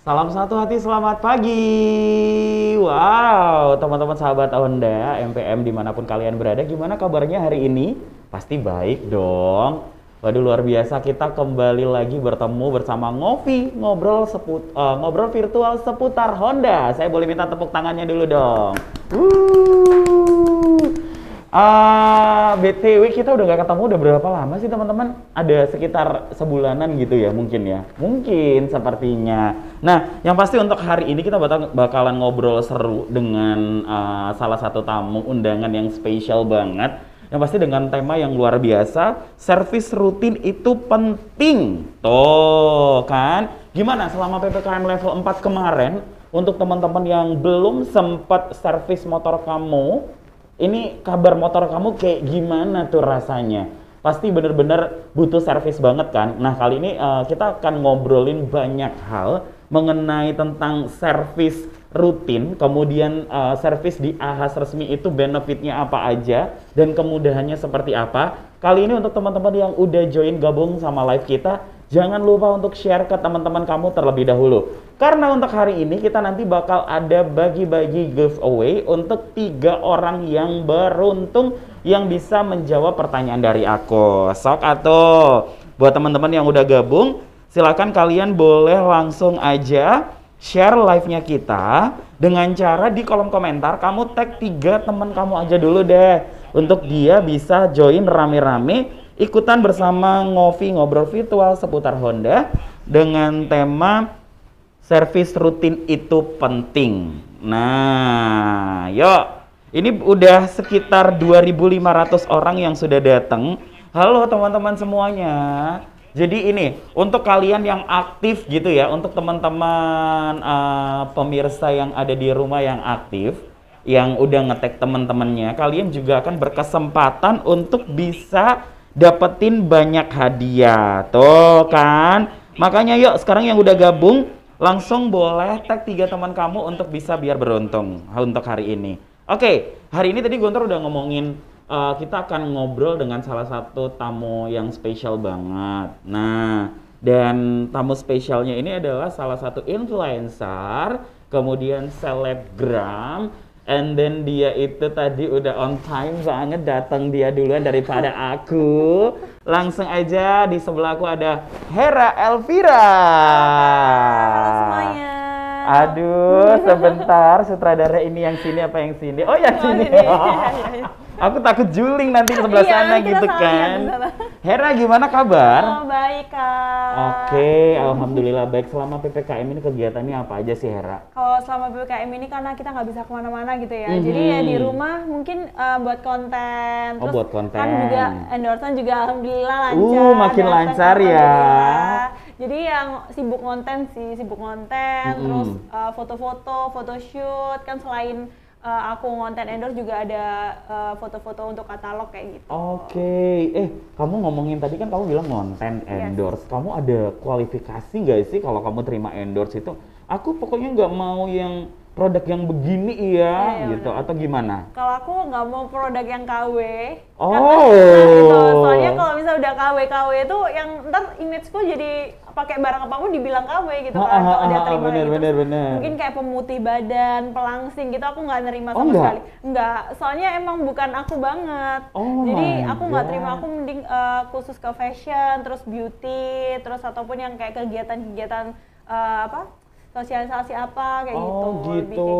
Salam satu hati, selamat pagi. Wow, teman-teman sahabat Honda, MPM di mana pun kalian berada, gimana kabarnya hari ini? Pasti baik dong. Waduh luar biasa, kita kembali lagi bertemu bersama Ngopi, ngobrol seput, uh, ngobrol virtual seputar Honda. Saya boleh minta tepuk tangannya dulu dong. Wuh. Uh, BTW kita udah gak ketemu udah berapa lama sih teman-teman? Ada sekitar sebulanan gitu ya mungkin ya? Mungkin sepertinya. Nah yang pasti untuk hari ini kita bakal bakalan ngobrol seru dengan uh, salah satu tamu undangan yang spesial banget. Yang pasti dengan tema yang luar biasa, servis rutin itu penting. Tuh kan? Gimana selama PPKM level 4 kemarin untuk teman-teman yang belum sempat servis motor kamu ini kabar motor kamu kayak gimana tuh rasanya? Pasti bener-bener butuh servis banget kan? Nah kali ini uh, kita akan ngobrolin banyak hal mengenai tentang servis rutin, kemudian uh, servis di AHAS resmi itu benefitnya apa aja dan kemudahannya seperti apa. Kali ini untuk teman-teman yang udah join gabung sama live kita, jangan lupa untuk share ke teman-teman kamu terlebih dahulu. Karena untuk hari ini kita nanti bakal ada bagi-bagi giveaway untuk tiga orang yang beruntung yang bisa menjawab pertanyaan dari aku. Sok atau buat teman-teman yang udah gabung, silakan kalian boleh langsung aja share live-nya kita dengan cara di kolom komentar kamu tag tiga teman kamu aja dulu deh untuk dia bisa join rame-rame ikutan bersama ngopi ngobrol virtual seputar Honda dengan tema servis rutin itu penting. Nah, yuk. Ini udah sekitar 2.500 orang yang sudah datang. Halo teman-teman semuanya. Jadi ini untuk kalian yang aktif gitu ya, untuk teman-teman uh, pemirsa yang ada di rumah yang aktif, yang udah ngetek teman-temannya, kalian juga akan berkesempatan untuk bisa dapetin banyak hadiah. Tuh kan. Makanya yuk sekarang yang udah gabung langsung boleh tag tiga teman kamu untuk bisa biar beruntung untuk hari ini. Oke, hari ini tadi Guntur udah ngomongin uh, kita akan ngobrol dengan salah satu tamu yang spesial banget. Nah, dan tamu spesialnya ini adalah salah satu influencer, kemudian selebgram, And then dia itu tadi udah on time banget datang dia duluan daripada aku. Langsung aja di sebelahku ada Hera Elvira. Halo semuanya. Aduh, sebentar sutradara ini yang sini apa yang sini? Oh, yang oh, sini. Oh, Aku takut juling nanti ke sebelah iya, sana gitu kan. Hera gimana kabar? Oh, baik, Kak. Oke, alhamdulillah baik. Selama PPKM ini kegiatannya apa aja sih, Hera? Kalau selama PPKM ini karena kita nggak bisa ke mana-mana gitu ya. Mm -hmm. Jadi ya di rumah mungkin uh, buat konten. Oh, Terus buat konten. Kan juga endorsement juga alhamdulillah lancar. Uh, makin lancar ya. Jadi yang sibuk konten sih, sibuk konten, mm -hmm. terus uh, foto-foto, photoshoot kan selain uh, aku ngonten endorse juga ada uh, foto-foto untuk katalog kayak gitu. Oke, okay. eh kamu ngomongin tadi kan kamu bilang ngonten endorse. Yes. Kamu ada kualifikasi nggak sih kalau kamu terima endorse itu? Aku pokoknya nggak mau yang produk yang begini iya, ya, ya gitu bener. atau gimana? Kalau aku nggak mau produk yang KW. Oh. Karena, gitu. Soalnya kalau misalnya udah KW KW itu yang ntar imageku jadi pakai barang apa pun dibilang KW gitu kan kalau dia terima bener, gitu. Bener, bener. Mungkin kayak pemutih badan, pelangsing gitu aku nggak nerima oh, sama oh, enggak? sekali. Enggak, soalnya emang bukan aku banget. Oh Jadi aku nggak terima, aku mending uh, khusus ke fashion, terus beauty, terus ataupun yang kayak kegiatan-kegiatan uh, apa sosialisasi apa kayak oh, gitu. Oh gitu. gitu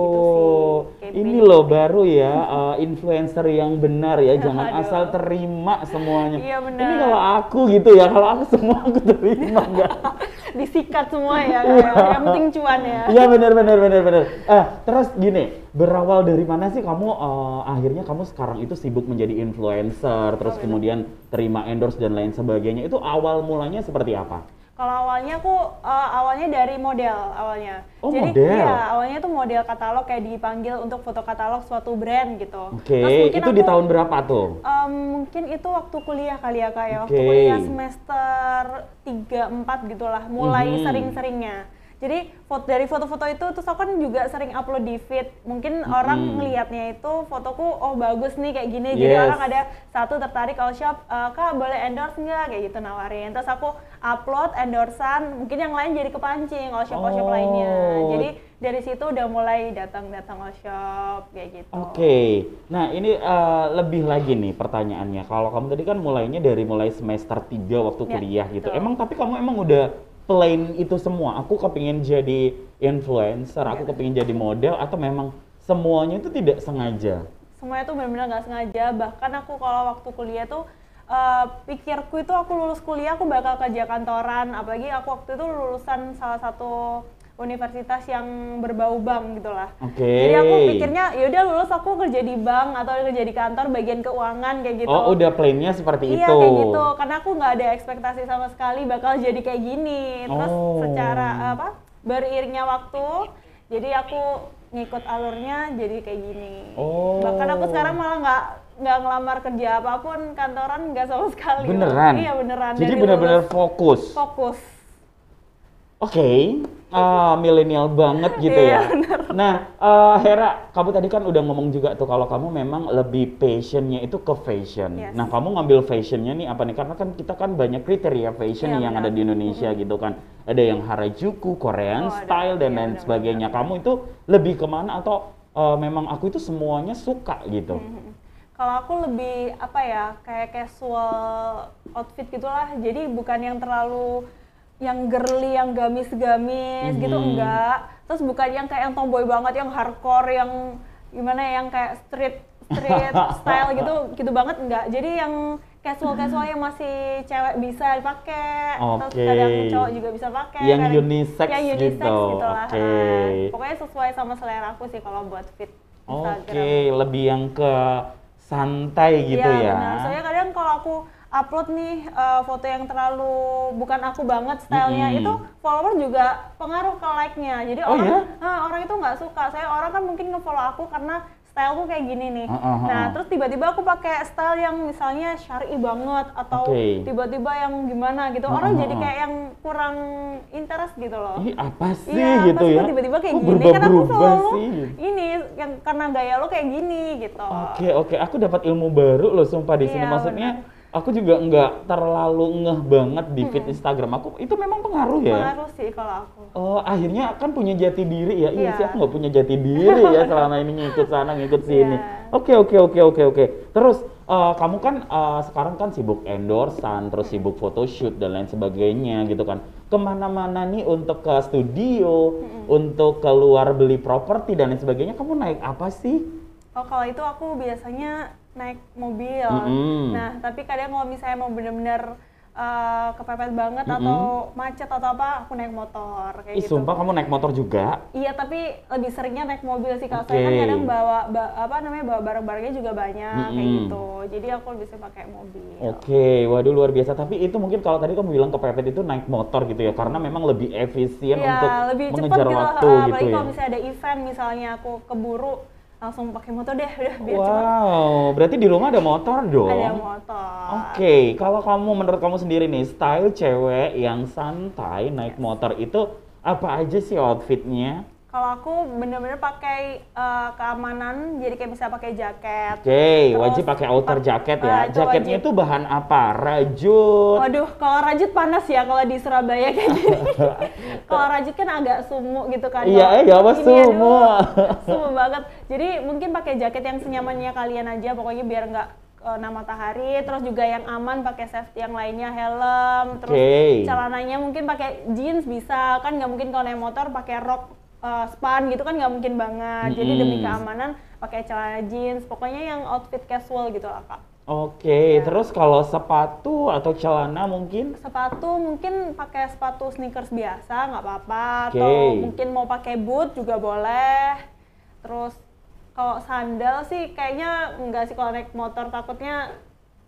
sih. Ini loh baru ya uh, influencer yang benar ya, jangan Aduh. asal terima semuanya. Iya benar. Ini kalau aku gitu ya, kalau aku semua aku terima enggak. Disikat semua ya, ya, yang penting cuan ya. Iya benar benar benar benar. Eh terus gini, berawal dari mana sih kamu uh, akhirnya kamu sekarang itu sibuk menjadi influencer, terus oh, kemudian terima endorse dan lain sebagainya. Itu awal mulanya seperti apa? Kalau awalnya aku uh, awalnya dari model awalnya. Oh, Jadi model. iya, awalnya tuh model katalog kayak dipanggil untuk foto katalog suatu brand gitu. Oke, okay. itu aku, di tahun berapa tuh? Um, mungkin itu waktu kuliah kali ya Kak ya. Okay. Waktu kuliah semester 3 4 gitulah, mulai mm -hmm. sering-seringnya. Jadi foto dari foto-foto itu terus aku kan juga sering upload di feed. Mungkin orang ngelihatnya itu fotoku oh bagus nih kayak gini. Jadi Yes. orang ada satu tertarik all shop, "Eh, kak boleh endorse nggak kayak gitu nawarin. Terus aku upload endorsean, mungkin yang lain jadi kepancing all shop all shop Oh. lainnya. Jadi dari situ udah mulai datang-datang all shop kayak gitu. Oke, nah ini eh, lebih lagi nih pertanyaannya. Kalau kamu tadi kan mulainya dari mulai semester 3 waktu Ya, kuliah gitu. betul. Emang tapi kamu emang udah plain itu semua? Aku kepingin jadi influencer, aku Ya. kepingin jadi model, atau memang semuanya itu tidak sengaja? semuanya tuh benar-benar nggak sengaja bahkan aku kalau waktu kuliah tuh eh, pikirku itu aku lulus kuliah aku bakal kerja kantoran apalagi aku waktu itu lulusan salah satu universitas yang berbau bank gitulah Oke. jadi aku pikirnya yaudah lulus aku kerja di bank atau kerja di kantor bagian keuangan kayak gitu Oh, udah plainnya seperti Iya itu. kayak gitu, karena aku nggak ada ekspektasi sama sekali bakal jadi kayak gini. Terus Oh. secara apa beriringnya waktu, jadi aku ngikut alurnya jadi kayak gini. Oh. Bahkan aku sekarang malah nggak nggak ngelamar kerja apa pun kantoran nggak sama sekali. Beneran? Iya beneran. Jadi benar-benar fokus. fokus. Oke, ah, milenial banget gitu Iya, ya. Nah, eh, Hera, kamu tadi kan udah ngomong juga tuh kalau kamu memang lebih passionnya itu ke fashion. Yes. Nah, kamu ngambil fashionnya nih apa nih? Karena kan kita kan banyak kriteria fashion Iya, nih yang benar. ada di Indonesia gitu kan. Ada yang Harajuku, Korean Oh, ada. style dan Iya, lain benar, sebagainya. Kamu itu lebih ke mana atau eh, memang aku itu semuanya suka gitu? Mhm. Kalau aku lebih apa ya kayak casual outfit gitulah. Jadi bukan yang terlalu yang girly, yang gamis-gamis gitu Mhm. enggak. Terus bukan yang kayak yang tomboy banget, yang hardcore, yang gimana ya, yang kayak street street style gitu gitu banget enggak. Jadi yang casual-casual yang masih cewek bisa dipakai, terus Oke. kadang cowok juga bisa pakai. Yang kadang- unisex yang unisex gitu, lah. oke. Ah, Pokoknya sesuai sama selera aku sih kalau buat fit Instagram. Oke, lebih yang ke santai gitu Iya, ya. benar. Soalnya kadang kalau aku upload nih eh, foto yang terlalu bukan aku banget stylenya Mm-mm. itu follower juga pengaruh ke like-nya. Jadi Oh, orang ya? ah, orang itu nggak suka. Saya orang kan mungkin nge-follow aku karena styleku kayak gini nih. Ah, ah, ah, Nah, ah. terus tiba-tiba aku pakai style yang misalnya syar'i banget atau Oke. tiba-tiba yang gimana gitu. Ah, Orang jadi ah. kayak yang kurang interest gitu loh. Ih, apa sih Iya, gitu ya? tiba-tiba kayak Kok gini kan aku berubah-berubah selalu sih? ini yang karena gaya lo kayak gini gitu. Oke, oke. Aku dapat ilmu baru loh sumpah di sini. Iya, Maksudnya aku juga nggak terlalu ngeh banget di feed Instagram aku. Itu memang pengaruh ya? Pengaruh sih kalau aku. Oh, akhirnya kan punya jati diri ya. Iya Iya. sih, aku nggak punya jati diri ya selama ini ngikut sana, ngikut sini. Iya. Oke, oke, oke, oke, oke. Terus eh, kamu kan eh, sekarang kan sibuk endorsean, terus sibuk photoshoot dan lain sebagainya gitu kan. Ke mana-mana nih untuk ke studio, untuk keluar beli properti dan lain sebagainya, kamu naik apa sih? Oh kalau itu aku biasanya naik mobil. Mm-mm. Nah tapi kadang kalau misalnya mau bener-bener eh, kepepet banget Mm-mm. atau macet atau apa, aku naik motor kayak Ih, gitu. sumpah kamu naik motor juga? Iya tapi lebih seringnya naik mobil sih kalau saya kan kadang bawa ba- apa namanya bawa barang-barangnya juga banyak kayak Mm-mm. gitu. Jadi aku lebih sering pakai mobil. Oke, waduh luar biasa. Tapi itu mungkin kalau tadi kamu bilang kepepet itu naik motor gitu ya, karena memang lebih efisien Iya, untuk lebih cepet mengejar gitu. waktu ah, gitu apalagi ya. kalau misalnya ada event misalnya aku keburu langsung pakai motor deh udah biar. Wow, berarti di rumah ada motor dong? Ada motor. Oke, kalau kamu menurut kamu sendiri nih, style cewek yang santai naik motor itu apa aja sih outfitnya? Kalau aku bener-bener pakai eh, keamanan, jadi kayak bisa pakai jaket. Oke, Terus, wajib pakai outer jaket ya. itu Jaketnya wajib. itu bahan apa? Rajut. Waduh, kalau rajut panas ya kalau di Surabaya kayak gini. kalau rajut kan agak sumuk gitu kan. Iya, eh, gak apa sumuk. sumuk banget. Jadi mungkin pakai jaket yang senyamannya kalian aja, pokoknya biar nggak kena matahari. Terus juga yang aman pakai safety yang lainnya, helm. Terus Oke. celananya mungkin pakai jeans bisa, kan nggak mungkin kalau naik motor pakai rok eh, span gitu kan nggak mungkin banget. Jadi demi keamanan pakai celana jeans, pokoknya yang outfit casual gitu lah kak. Oke, Ya. terus kalau sepatu atau celana mungkin? sepatu mungkin pakai sepatu sneakers biasa nggak apa-apa Oke. atau mungkin mau pakai boot juga boleh terus kalau sandal sih kayaknya enggak sih kalau naik motor takutnya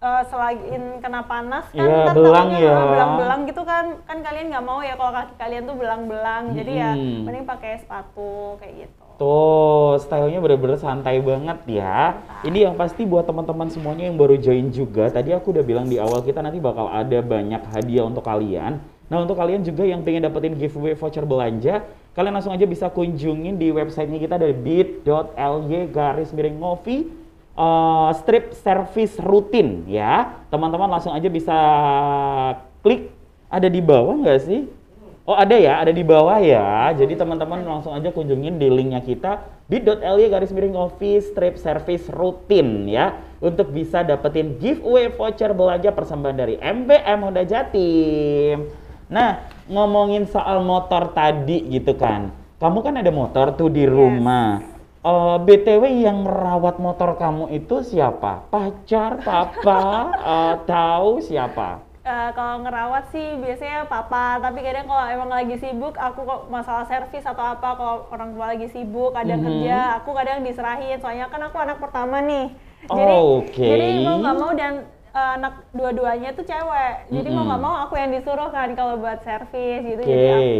eh, selain kena panas kan Iya, ntar belang ya. belang-belang gitu kan kan kalian nggak mau ya kalau kaki kalian tuh belang-belang jadi ya mending pakai sepatu kayak gitu Tuh, stylenya bener-bener santai banget ya. Ini yang pasti buat teman-teman semuanya yang baru join juga. Tadi aku udah bilang di awal kita nanti bakal ada banyak hadiah untuk kalian. Nah untuk kalian juga yang pengen dapetin giveaway voucher belanja, kalian langsung aja bisa kunjungin di websitenya kita dari bit.ly garis miring ngopi uh, strip service rutin ya. Teman-teman langsung aja bisa klik ada di bawah nggak sih? Oh ada ya, ada di bawah ya. Jadi teman-teman langsung aja kunjungin di linknya kita bit.ly garis miring office strip service rutin ya untuk bisa dapetin giveaway voucher belanja persembahan dari MBM Honda Jatim. Nah ngomongin soal motor tadi gitu kan, kamu kan ada motor tuh di rumah. Uh, BTW yang merawat motor kamu itu siapa? Pacar, papa, uh, tahu siapa? uh, kalau ngerawat sih biasanya papa tapi kadang kalau emang lagi sibuk aku kok masalah servis atau apa kalau orang tua lagi sibuk ada Mhm. kerja aku kadang diserahin soalnya kan aku anak pertama nih Oh, jadi oke. jadi mau nggak mau dan uh, anak dua-duanya tuh cewek jadi mau Mhm. nggak mau aku yang disuruh kan kalau buat servis gitu Oke. jadi aku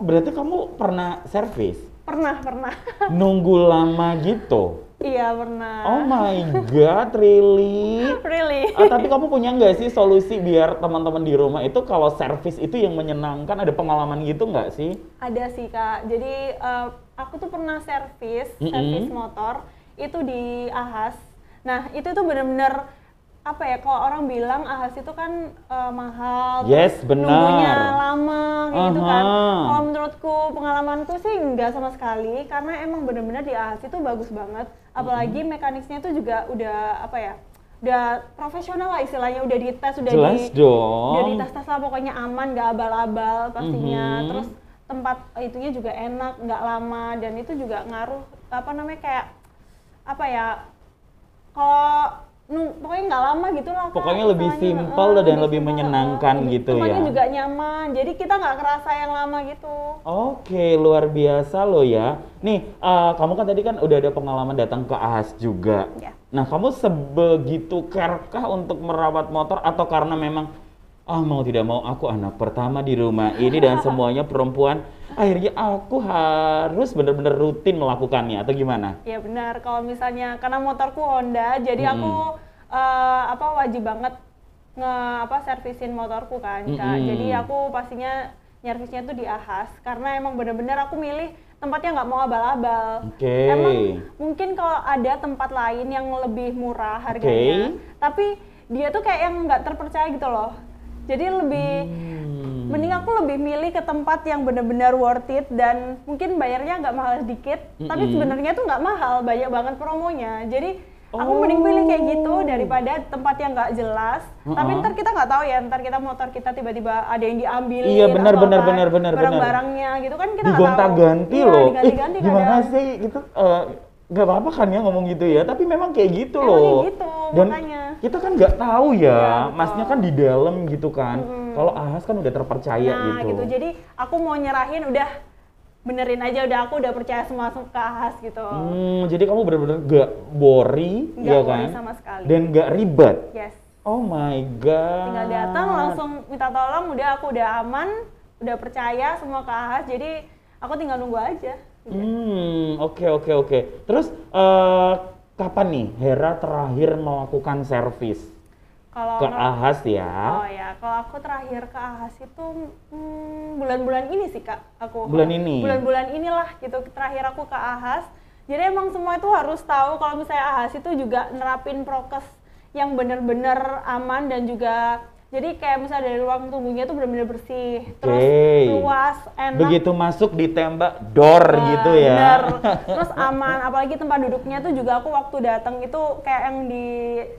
Berarti kamu pernah servis? Pernah pernah Nunggu lama gitu? iya pernah Oh my god, really? really Ah, tapi kamu punya nggak sih solusi biar teman-teman di rumah itu kalau servis itu yang menyenangkan ada pengalaman gitu nggak sih? Ada sih kak. Jadi eh, aku tuh pernah servis, Mm-mm. servis motor itu di Ahas. Nah itu tuh bener-bener apa ya? Kalau orang bilang Ahas itu kan eh, mahal, Yes, terus benar. nunggunya lama kayak gitu kan. Kalau menurutku pengalamanku sih nggak sama sekali karena emang bener-bener di Ahas itu bagus banget. Apalagi mekaniknya tuh juga udah apa ya? Udah profesional lah istilahnya, udah dites, udah Jelas di dong. udah dites tes lah pokoknya aman nggak abal-abal pastinya Mhm. terus tempat itunya juga enak nggak lama dan itu juga ngaruh apa namanya kayak apa ya kalau pokoknya nggak lama gitu lah Pokoknya lebih istilahnya. simple Heeh, dan lebih menyenangkan heeh. gitu ya. juga nyaman jadi kita nggak kerasa yang lama gitu Oke, luar biasa loh ya. Nih, eh, kamu kan tadi kan udah ada pengalaman datang ke Ahas juga. Ya. Nah, kamu sebegitu carekah untuk merawat motor atau karena memang ah mau tidak mau aku anak pertama di rumah ini dan semuanya perempuan, akhirnya aku harus benar-benar rutin melakukannya atau gimana? ya benar kalau misalnya karena motorku Honda jadi aku eh, apa wajib banget nge apa servisin motorku kan Kak. Mm-mm. jadi aku pastinya nyervisnya tuh di Ahas karena emang bener-bener aku milih tempatnya nggak mau abal-abal Oke. emang mungkin kalau ada tempat lain yang lebih murah harganya tapi dia tuh kayak yang nggak terpercaya gitu loh jadi lebih Hmm. Mending aku lebih milih ke tempat yang benar-benar worth it dan mungkin bayarnya nggak mahal sedikit, tapi Mm-mm. sebenarnya tuh nggak mahal, banyak banget promonya. Jadi aku Oh. mending pilih kayak gitu daripada tempat yang nggak jelas. Tapi Uh-uh. ntar kita nggak tahu ya, ntar kita motor kita tiba-tiba ada yang diambil. Iya, benar, benar, benar, benar, benar. Barang-barangnya gitu kan kita nggak tahu. digonta-ganti Iya, loh. diganti-ganti Ih, gimana sih gitu? eh, nggak apa-apa kan ya ngomong gitu ya, tapi memang kayak gitu Emang loh. kayak gitu, Dan makanya. kita kan nggak tahu ya, betul. masnya kan di dalam gitu kan. Mm-mm. Kalau Ahas kan udah terpercaya Nah, gitu. gitu. Jadi aku mau nyerahin udah benerin aja udah aku udah percaya semua ke Ahas gitu. Hmm, jadi kamu bener-bener gak bori, Nggak ya kan? sama sekali. Dan gak ribet. Yes. Oh my god. tinggal datang langsung minta tolong udah aku udah aman udah percaya semua ke Ahas jadi aku tinggal nunggu aja Hmm, oke oke oke. Terus eh, kapan nih Hera terakhir melakukan servis kalau ke Ahas ya? oh ya kalau aku terakhir ke Ahas itu hmm, bulan-bulan ini sih kak aku Bulan ini? bulan-bulan inilah gitu terakhir aku ke Ahas jadi emang semua itu harus tahu kalau misalnya Ahas itu juga nerapin prokes yang bener-bener aman dan juga jadi kayak misalnya dari ruang tunggunya tuh bener-bener bersih terus luas enak Begitu masuk ditembak door Wah, gitu ya. bener. Terus aman, apalagi tempat duduknya tuh juga aku waktu datang itu kayak yang di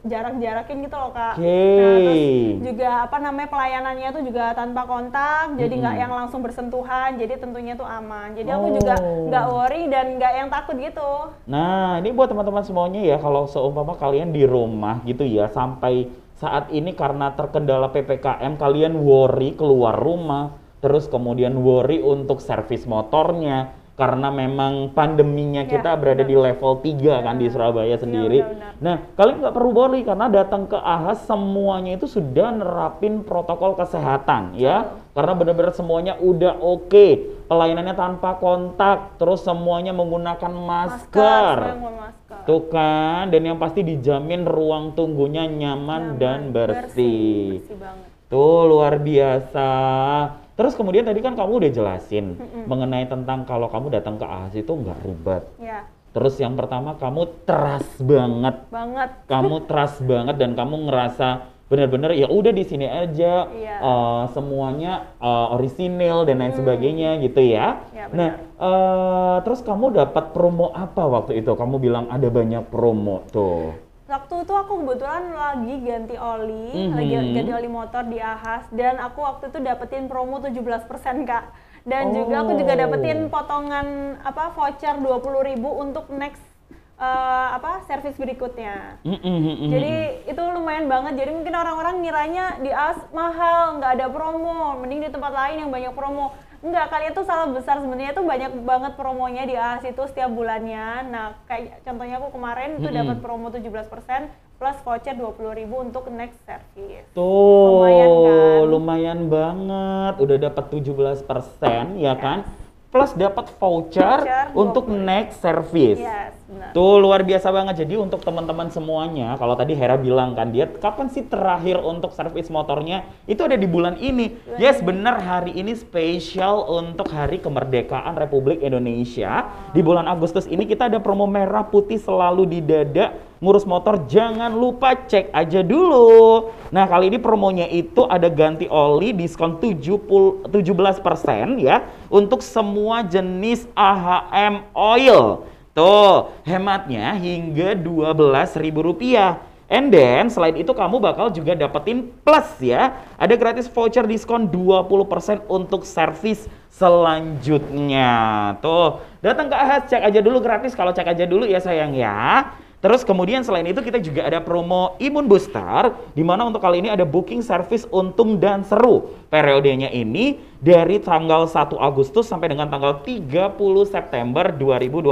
jarak-jarakin gitu loh kak. Oke. Nah terus juga apa namanya pelayanannya tuh juga tanpa kontak, jadi nggak Mm-mm. yang langsung bersentuhan, jadi tentunya tuh aman. Jadi aku Oh. juga nggak worry dan nggak yang takut gitu. Nah, ini buat teman-teman semuanya ya, kalau seumpama kalian di rumah gitu ya, sampai saat ini karena terkendala PPKM, kalian worry keluar rumah, terus kemudian worry untuk servis motornya, karena memang pandeminya Ya, kita berada benar. di level 3 kan di Surabaya sendiri. benar-benar. Nah, kalian nggak perlu worry karena datang ke AHAS semuanya itu sudah nerapin protokol kesehatan ya. Karena benar-benar semuanya udah oke. Pelayanannya tanpa kontak, terus semuanya menggunakan masker. masker. Tuh kan, dan yang pasti dijamin ruang tunggunya nyaman, dan bersih. Bersih banget. Tuh luar biasa. Terus kemudian tadi kan kamu udah jelasin mengenai tentang kalau kamu datang ke AHAS itu nggak ribet. Ya, Terus yang pertama kamu trust banget, banget. kamu trust banget dan kamu ngerasa benar-benar ya udah di sini aja Iya. eh, semuanya eh, orisinil dan lain sebagainya gitu ya. Ya, nah, eh, terus kamu dapat promo apa waktu itu? Kamu bilang ada banyak promo tuh. Waktu itu aku kebetulan lagi ganti oli, Mhm. lagi ganti oli motor di Ahas dan aku waktu itu dapetin promo 17% Kak. Dan juga aku juga Oh. dapetin potongan apa voucher 20.000 untuk next eh, apa servis berikutnya. Mm, mm, mm, mm, Jadi itu lumayan banget. Jadi mungkin orang-orang ngiranya di AS mahal, nggak ada promo. Mending di tempat lain yang banyak promo. Enggak, kalian tuh salah besar sebenarnya tuh banyak banget promonya di AS itu setiap bulannya. Nah, kayak contohnya aku kemarin itu Mm-mm. dapat promo 17% plus voucher 20.000 untuk next service. Tuh, Lumayan kan? lumayan banget. Udah dapat 17% ya kan? Plus dapat voucher, Voucher untuk 20. next service. Yes, benar. Tuh luar biasa banget. Jadi untuk teman-teman semuanya, kalau tadi Hera bilang kan dia kapan sih terakhir untuk servis motornya? Itu ada di bulan ini. Bulan yes, ini. bener hari ini spesial untuk Hari Kemerdekaan Republik Indonesia. Di bulan Agustus ini kita ada promo merah putih selalu di dada. Ngurus motor jangan lupa cek aja dulu. Nah, kali ini promonya itu ada ganti oli diskon 70 17% ya untuk semua jenis AHM oil. Tuh, hematnya hingga Rp12.000. And then, selain itu kamu bakal juga dapetin plus ya. Ada gratis voucher diskon 20% untuk servis selanjutnya. Tuh, datang ke AHAS, cek aja dulu gratis. Kalau cek aja dulu ya sayang ya. Terus kemudian selain itu kita juga ada promo Imun Booster di mana untuk kali ini ada booking service untung dan seru. Periodenya ini dari tanggal 1 Agustus sampai dengan tanggal 30 September 2021.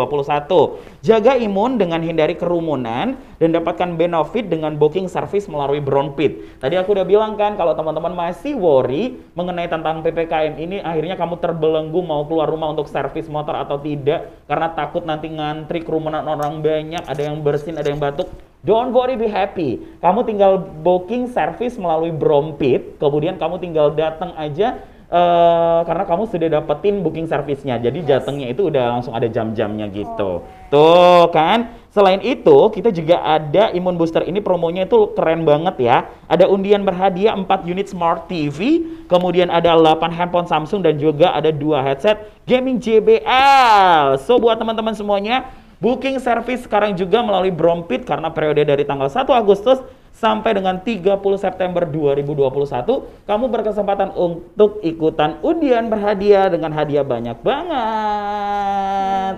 Jaga imun dengan hindari kerumunan dan dapatkan benefit dengan booking service melalui Brown Pit. Tadi aku udah bilang kan kalau teman-teman masih worry mengenai tentang PPKM ini akhirnya kamu terbelenggu mau keluar rumah untuk servis motor atau tidak karena takut nanti ngantri kerumunan orang banyak, ada yang bersin, ada yang batuk. Don't worry, be happy. Kamu tinggal booking service melalui Brompit, kemudian kamu tinggal datang aja eh, karena kamu sudah dapetin booking service-nya. Jadi jatengnya itu udah langsung ada jam-jamnya gitu. Tuh kan. Selain itu, kita juga ada Imun Booster ini promonya itu keren banget ya. Ada undian berhadiah 4 unit Smart TV, kemudian ada 8 handphone Samsung dan juga ada dua headset gaming JBL. So buat teman-teman semuanya, booking service sekarang juga melalui Brompit karena periode dari tanggal 1 Agustus sampai dengan 30 September 2021, kamu berkesempatan untuk ikutan undian berhadiah dengan hadiah banyak banget.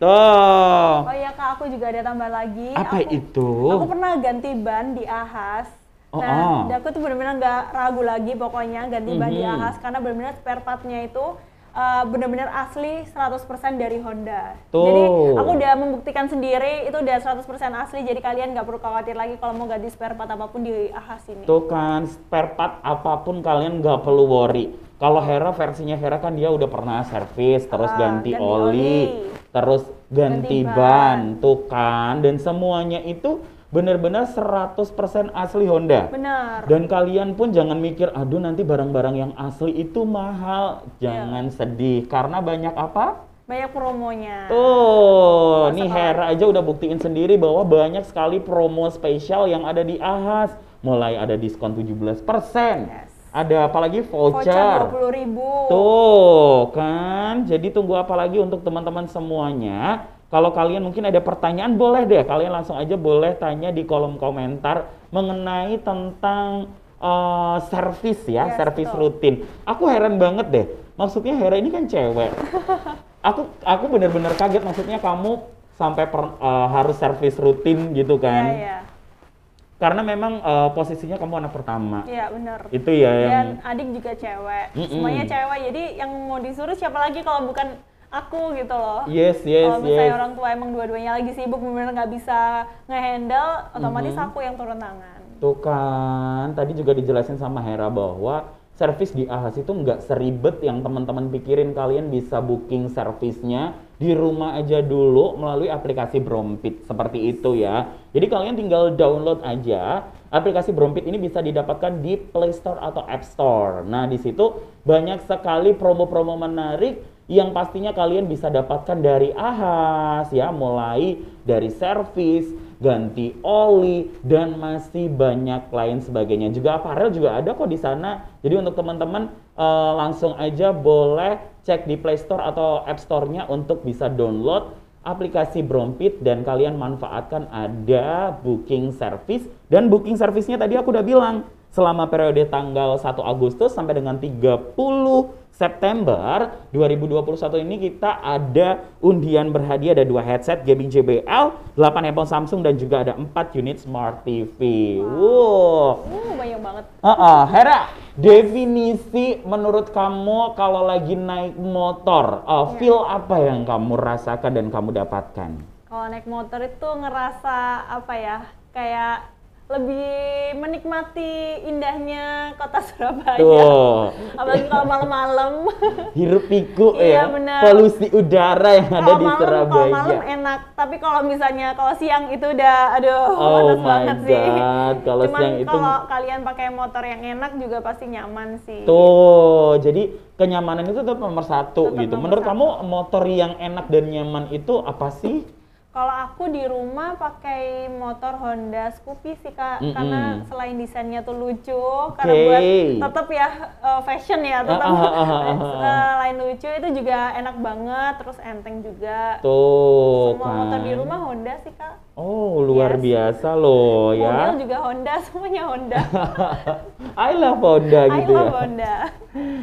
Tuh. Oh iya kak, aku juga ada tambah lagi. Apa aku, itu? Aku pernah ganti ban di Ahas. Oh, nah, oh. aku tuh benar-benar nggak ragu lagi pokoknya ganti ban di Mhm. Ahas karena benar-benar spare partnya itu uh, benar-benar asli 100% dari Honda. Tuh. Jadi aku udah membuktikan sendiri itu udah 100% asli jadi kalian nggak perlu khawatir lagi kalau mau ganti spare part apa pun di Ahas ini. Tuh kan spare part apa pun kalian nggak perlu worry. Kalau Hera versinya Hera kan dia udah pernah servis, terus Ah, ganti, ganti oli, oli. terus ganti, Ganti ban. ban. tuh kan. Dan semuanya itu benar-benar 100% asli Honda. Benar. Dan kalian pun jangan mikir, aduh nanti barang-barang yang asli itu mahal. Iya. Jangan sedih, karena banyak apa? Banyak promonya. Tuh, Masa nih kalau- Hera aja udah buktiin sendiri bahwa banyak sekali promo spesial yang ada di Ahas. Mulai ada diskon 17%. Yes. Ada apalagi Voucher voucher. 20.000 ribu. Tuh, kan. Jadi tunggu apa lagi untuk teman-teman semuanya? Kalau kalian mungkin ada pertanyaan, boleh deh. Kalian langsung aja boleh tanya di kolom komentar mengenai tentang eh, servis ya, Yes, servis betul. rutin. Aku heran banget deh. Maksudnya Hera ini kan cewek. aku aku bener-bener kaget maksudnya kamu sampai per- eh, harus servis rutin gitu kan. Iya, iya. Karena memang eh, posisinya kamu anak pertama. Iya, benar. Itu ya yang Dan adik juga cewek. Mm-mm. Semuanya cewek. Jadi yang mau disuruh siapa lagi kalau bukan aku gitu loh. Yes, yes, kalau misalnya yes. orang tua emang dua-duanya lagi sibuk benar-benar nggak bisa ngehandle, otomatis Mhm. aku yang turun tangan. Tuh kan, tadi juga dijelasin sama Hera bahwa servis di Ahas itu nggak seribet yang teman-teman pikirin. Kalian bisa booking servisnya di rumah aja dulu melalui aplikasi Brompit seperti itu ya. Jadi kalian tinggal download aja aplikasi Brompit ini bisa didapatkan di Play Store atau App Store. Nah, di situ banyak sekali promo-promo menarik yang pastinya kalian bisa dapatkan dari Ahas ya, mulai dari servis, ganti oli dan masih banyak lain sebagainya. Juga aparel juga ada kok di sana. Jadi untuk teman-teman uh, langsung aja boleh cek di Play Store atau App Store-nya untuk bisa download aplikasi Brompit dan kalian manfaatkan ada booking service dan booking service-nya tadi aku udah bilang selama periode tanggal 1 Agustus sampai dengan 30 September 2021 ini kita ada undian berhadiah ada dua headset gaming JBL, 8 handphone Samsung dan juga ada 4 unit Smart TV. Wow. Uh, banyak banget. Uh -uh. Hera, definisi menurut kamu kalau lagi naik motor, uh, feel apa yang kamu rasakan dan kamu dapatkan? Kalau naik motor itu ngerasa apa ya? Kayak lebih menikmati indahnya kota Surabaya. Tuh. Apalagi kalau malam-malam. Hirup pikuk iya, ya. Bener. Polusi udara yang kalo ada di Surabaya. Kalau malam enak, tapi kalau misalnya kalau siang itu udah aduh oh panas banget God. sih. Kalau siang itu kalau kalian pakai motor yang enak juga pasti nyaman sih. Tuh, jadi kenyamanan itu tetap nomor satu tetap gitu. Nomor Menurut satu. kamu motor yang enak dan nyaman itu apa sih? Kalau aku di rumah pakai motor Honda Scoopy sih kak, mm -hmm. karena selain desainnya tuh lucu, okay. karena buat tetap ya uh, fashion ya, tetap uh, uh, uh, uh, selain lucu itu juga enak banget, terus enteng juga. Tuh. Semua kan. motor di rumah Honda sih kak. Oh luar yes. biasa loh ya. Mobil juga Honda, semuanya Honda. I love Honda gitu I love ya. Honda.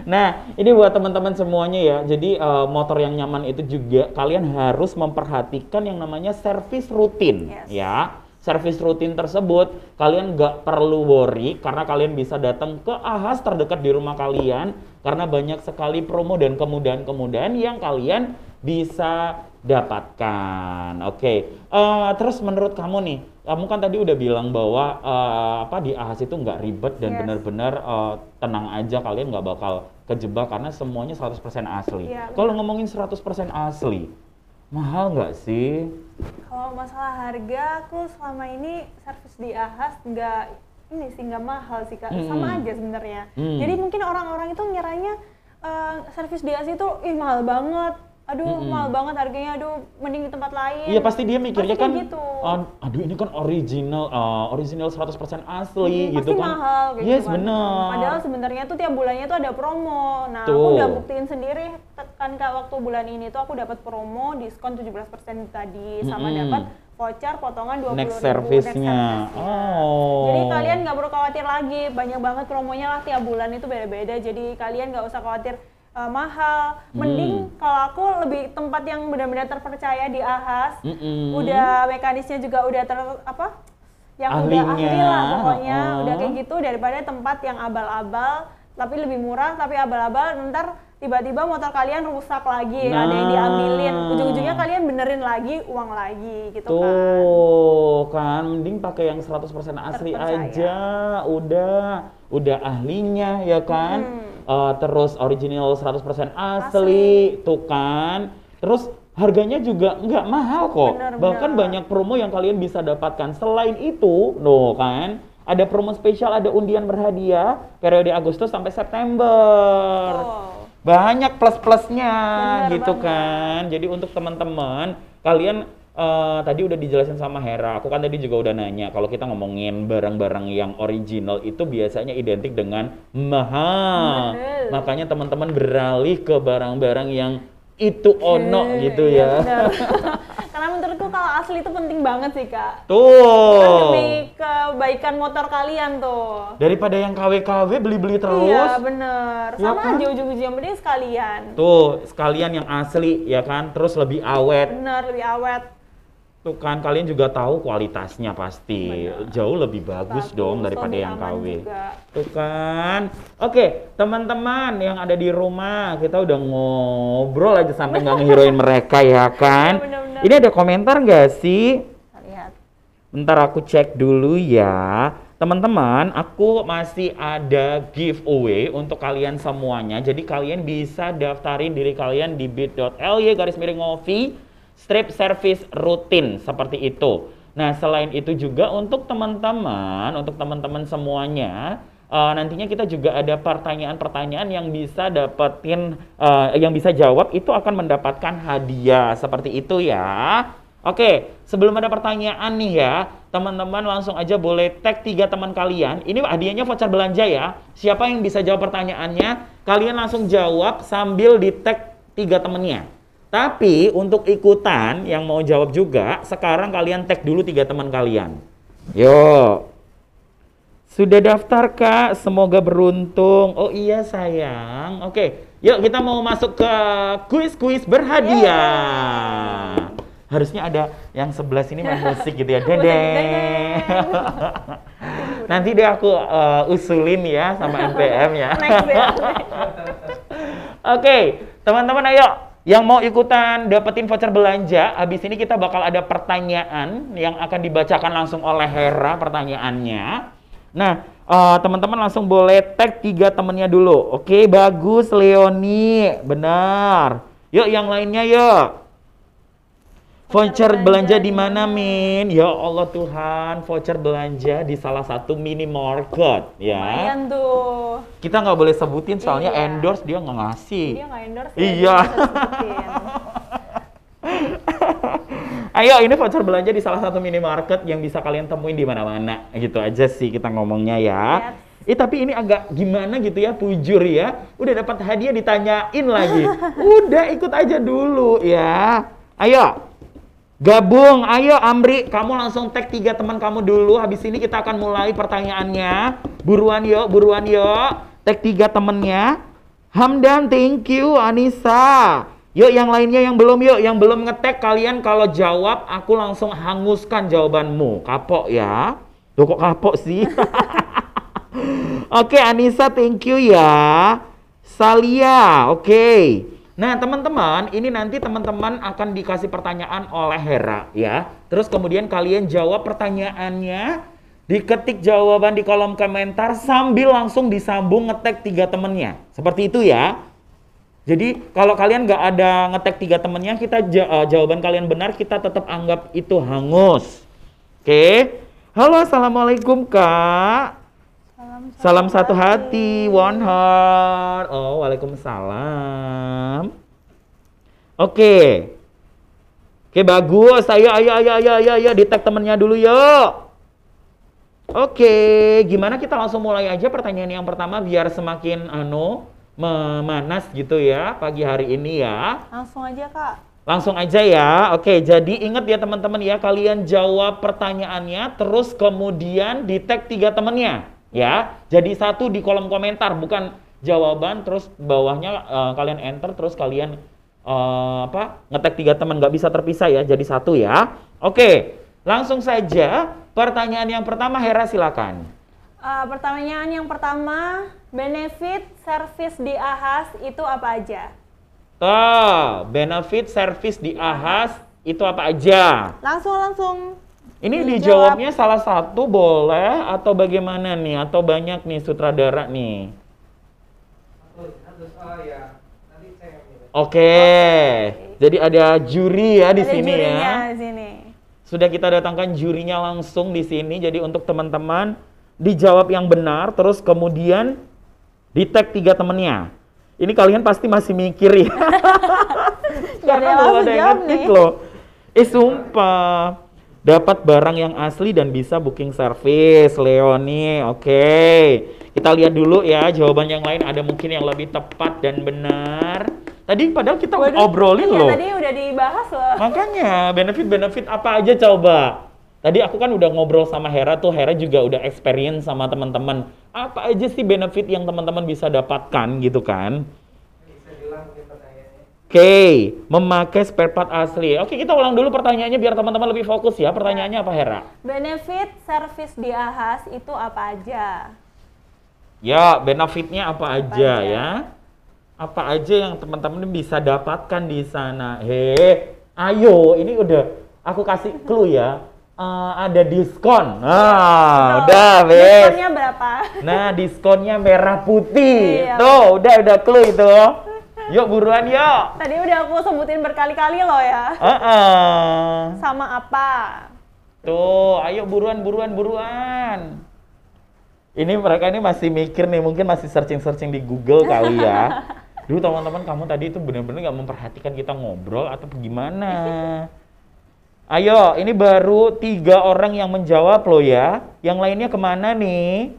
Nah ini buat teman-teman semuanya ya. Jadi uh, motor yang nyaman itu juga kalian harus memperhatikan yang namanya servis rutin yes. ya. Servis rutin tersebut kalian nggak perlu worry karena kalian bisa datang ke Ahas terdekat di rumah kalian karena banyak sekali promo dan kemudahan-kemudahan yang kalian bisa dapatkan. Oke, okay. uh, eh, terus menurut kamu nih, kamu kan tadi udah bilang bahwa uh, apa di AHAS itu nggak ribet dan yes. benar-benar uh, tenang aja kalian nggak bakal kejebak karena semuanya 100% asli. Ya, Kalau ngomongin 100% asli, mahal nggak sih? Kalau masalah harga, aku selama ini servis di AHAS nggak ini sih nggak mahal sih kak, hmm. sama aja sebenarnya. Hmm. Jadi mungkin orang-orang itu ngiranya uh, servis di AHAS itu ih mahal banget aduh mm -hmm. mahal banget harganya aduh mending di tempat lain iya pasti dia mikirnya pasti kan gitu. uh, aduh ini kan original uh, original 100% asli hmm, gitu pasti kan mahal gitu yes kan. benar padahal sebenarnya tuh tiap bulannya tuh ada promo nah tuh. aku udah buktiin sendiri kan kak waktu bulan ini tuh aku dapat promo diskon 17% tadi sama mm -hmm. dapat voucher potongan dua puluh next service-nya. Oh. Jadi kalian nggak perlu khawatir lagi, banyak banget promonya lah tiap bulan itu beda-beda. Jadi kalian nggak usah khawatir uh, mahal. Mending hmm. kalau aku lebih tempat yang benar-benar terpercaya di Ahas. Mm-mm. Udah mekanisnya juga udah ter apa? Yang Ahlinya. udah ahli lah pokoknya. Oh. Udah kayak gitu daripada tempat yang abal-abal tapi lebih murah tapi abal-abal ntar tiba-tiba motor kalian rusak lagi nah. ada yang diambilin ujung-ujungnya kalian benerin lagi uang lagi gitu kan. tuh kan kan mending pakai yang 100% asli Terpercaya. aja udah udah ahlinya ya kan hmm uh, terus original 100% asli, asli tuh kan terus harganya juga nggak mahal kok bener, bahkan bener. banyak promo yang kalian bisa dapatkan selain itu no kan ada promo spesial ada undian berhadiah periode Agustus sampai September oh. banyak plus plusnya gitu banget. kan jadi untuk teman-teman kalian uh, tadi udah dijelasin sama Hera. Aku kan tadi juga udah nanya kalau kita ngomongin barang-barang yang original itu biasanya identik dengan mahal. Mahal. Makanya teman-teman beralih ke barang-barang yang itu ono hmm, gitu ya. ya Karena menurutku kalau asli itu penting banget sih kak. Tuh. Kan demi kebaikan motor kalian tuh. Daripada yang KW-KW beli-beli terus. Iya bener. Ya Sama kan? aja ujung-ujungnya mending sekalian. Tuh sekalian yang asli ya kan. Terus lebih awet. Bener lebih awet. Tuh kan kalian juga tahu kualitasnya pasti Benar. jauh lebih bagus, bagus dong daripada yang KW. Juga. Tuh kan. Oke, teman-teman yang ada di rumah, kita udah ngobrol aja sampai nggak ngehiroin mereka ya kan. Bener, bener. Ini ada komentar nggak sih? Lihat. Bentar aku cek dulu ya. teman-teman, aku masih ada giveaway untuk kalian semuanya. Jadi kalian bisa daftarin diri kalian di bit.ly garis miring ngopi strip service rutin seperti itu. Nah, selain itu juga untuk teman-teman, untuk teman-teman semuanya, uh, nantinya kita juga ada pertanyaan-pertanyaan yang bisa dapetin, uh, yang bisa jawab itu akan mendapatkan hadiah seperti itu ya. Oke, sebelum ada pertanyaan nih ya, teman-teman langsung aja boleh tag tiga teman kalian. Ini hadiahnya voucher belanja ya. Siapa yang bisa jawab pertanyaannya, kalian langsung jawab sambil di tag tiga temennya. Tapi untuk ikutan yang mau jawab juga, sekarang kalian tag dulu tiga teman kalian. Yuk. Sudah daftar kak? Semoga beruntung. Oh iya sayang. Oke, yuk kita mau masuk ke kuis-kuis berhadiah harusnya ada yang sebelah sini main musik gitu ya dede nanti deh aku uh, usulin ya sama NPM ya oke teman-teman ayo yang mau ikutan dapetin voucher belanja, habis ini kita bakal ada pertanyaan yang akan dibacakan langsung oleh Hera pertanyaannya. Nah, uh, teman-teman langsung boleh tag tiga temennya dulu. Oke, bagus Leoni, benar. Yuk yang lainnya yuk. Voucher belanja, di mana, Min? Ya Allah Tuhan, voucher belanja di salah satu minimarket, ya. Lumayan tuh. Kita nggak boleh sebutin soalnya iya. endorse dia nggak ngasih. Dia nggak endorse. Iya. Ayo, ini voucher belanja di salah satu minimarket yang bisa kalian temuin di mana-mana. Gitu aja sih kita ngomongnya ya. Eh tapi ini agak gimana gitu ya, pujur ya. Udah dapat hadiah ditanyain lagi. Udah ikut aja dulu ya. Ayo, Gabung, ayo Amri, kamu langsung tag tiga teman kamu dulu. Habis ini kita akan mulai pertanyaannya. Buruan yuk, buruan yuk. Tag tiga temennya. Hamdan, thank you. Anissa. Yuk yang lainnya yang belum yuk, yang belum ngetek kalian kalau jawab aku langsung hanguskan jawabanmu. Kapok ya. Tuh kok kapok sih? oke, okay, Anissa thank you ya. Salia, oke. Okay. Nah, teman-teman, ini nanti teman-teman akan dikasih pertanyaan oleh Hera ya. Terus kemudian kalian jawab pertanyaannya, diketik jawaban di kolom komentar sambil langsung disambung ngetek tiga temennya. Seperti itu ya. Jadi kalau kalian nggak ada ngetek tiga temennya, kita uh, jawaban kalian benar, kita tetap anggap itu hangus. Oke. Halo, assalamualaikum kak. Salam, salam satu hati, one heart. Oh, waalaikumsalam. Oke. Oke, bagus. Ayo, ayo, ayo, ayo, ayo, ayo. Di tag temennya dulu yuk. Oke, gimana kita langsung mulai aja pertanyaan yang pertama biar semakin anu memanas gitu ya pagi hari ini ya. Langsung aja kak. Langsung aja ya. Oke, jadi ingat ya teman-teman ya, kalian jawab pertanyaannya terus kemudian di tag tiga temennya ya. Jadi satu di kolom komentar bukan jawaban terus bawahnya uh, kalian enter terus kalian uh, apa ngetek tiga teman nggak bisa terpisah ya jadi satu ya. Oke, langsung saja pertanyaan yang pertama Hera silakan. Uh, pertanyaan yang pertama benefit service di Ahas itu apa aja? Oh, benefit service di Ahas itu apa aja? Langsung langsung ini dijawab. dijawabnya salah satu boleh atau bagaimana nih? Atau banyak nih sutradara nih? Oke, okay. jadi ada juri ya di ada sini ya. Di sini. Sudah kita datangkan jurinya langsung di sini. Jadi untuk teman-teman dijawab yang benar, terus kemudian di tag tiga temennya. Ini kalian pasti masih mikir ya. Karena belum ada yang ngetik loh. Eh sumpah dapat barang yang asli dan bisa booking service Leoni oke okay. kita lihat dulu ya jawaban yang lain ada mungkin yang lebih tepat dan benar tadi padahal kita Waduh, obrolin iya, loh tadi udah dibahas loh makanya benefit-benefit apa aja coba Tadi aku kan udah ngobrol sama Hera tuh, Hera juga udah experience sama teman-teman. Apa aja sih benefit yang teman-teman bisa dapatkan gitu kan? Oke, memakai spare part asli. Oke, kita ulang dulu pertanyaannya biar teman-teman lebih fokus ya. Pertanyaannya apa, Hera? Benefit service di Ahas itu apa aja? Ya, benefitnya apa, apa aja, aja ya? Apa aja yang teman-teman bisa dapatkan di sana? He, ayo, ini udah aku kasih clue ya. eh, ada diskon. Nah, Betul. udah, Bes. Diskonnya berapa? Nah, diskonnya merah putih. Iya. Tuh, udah udah clue itu. Yuk buruan yuk. Tadi udah aku sebutin berkali-kali loh ya. Heeh. Sama apa? Tuh, ayo buruan buruan buruan. Ini mereka ini masih mikir nih, mungkin masih searching-searching di Google kali ya. Duh teman-teman kamu tadi itu benar-benar nggak memperhatikan kita ngobrol atau gimana? Ayo, ini baru tiga orang yang menjawab loh ya. Yang lainnya ke mana nih?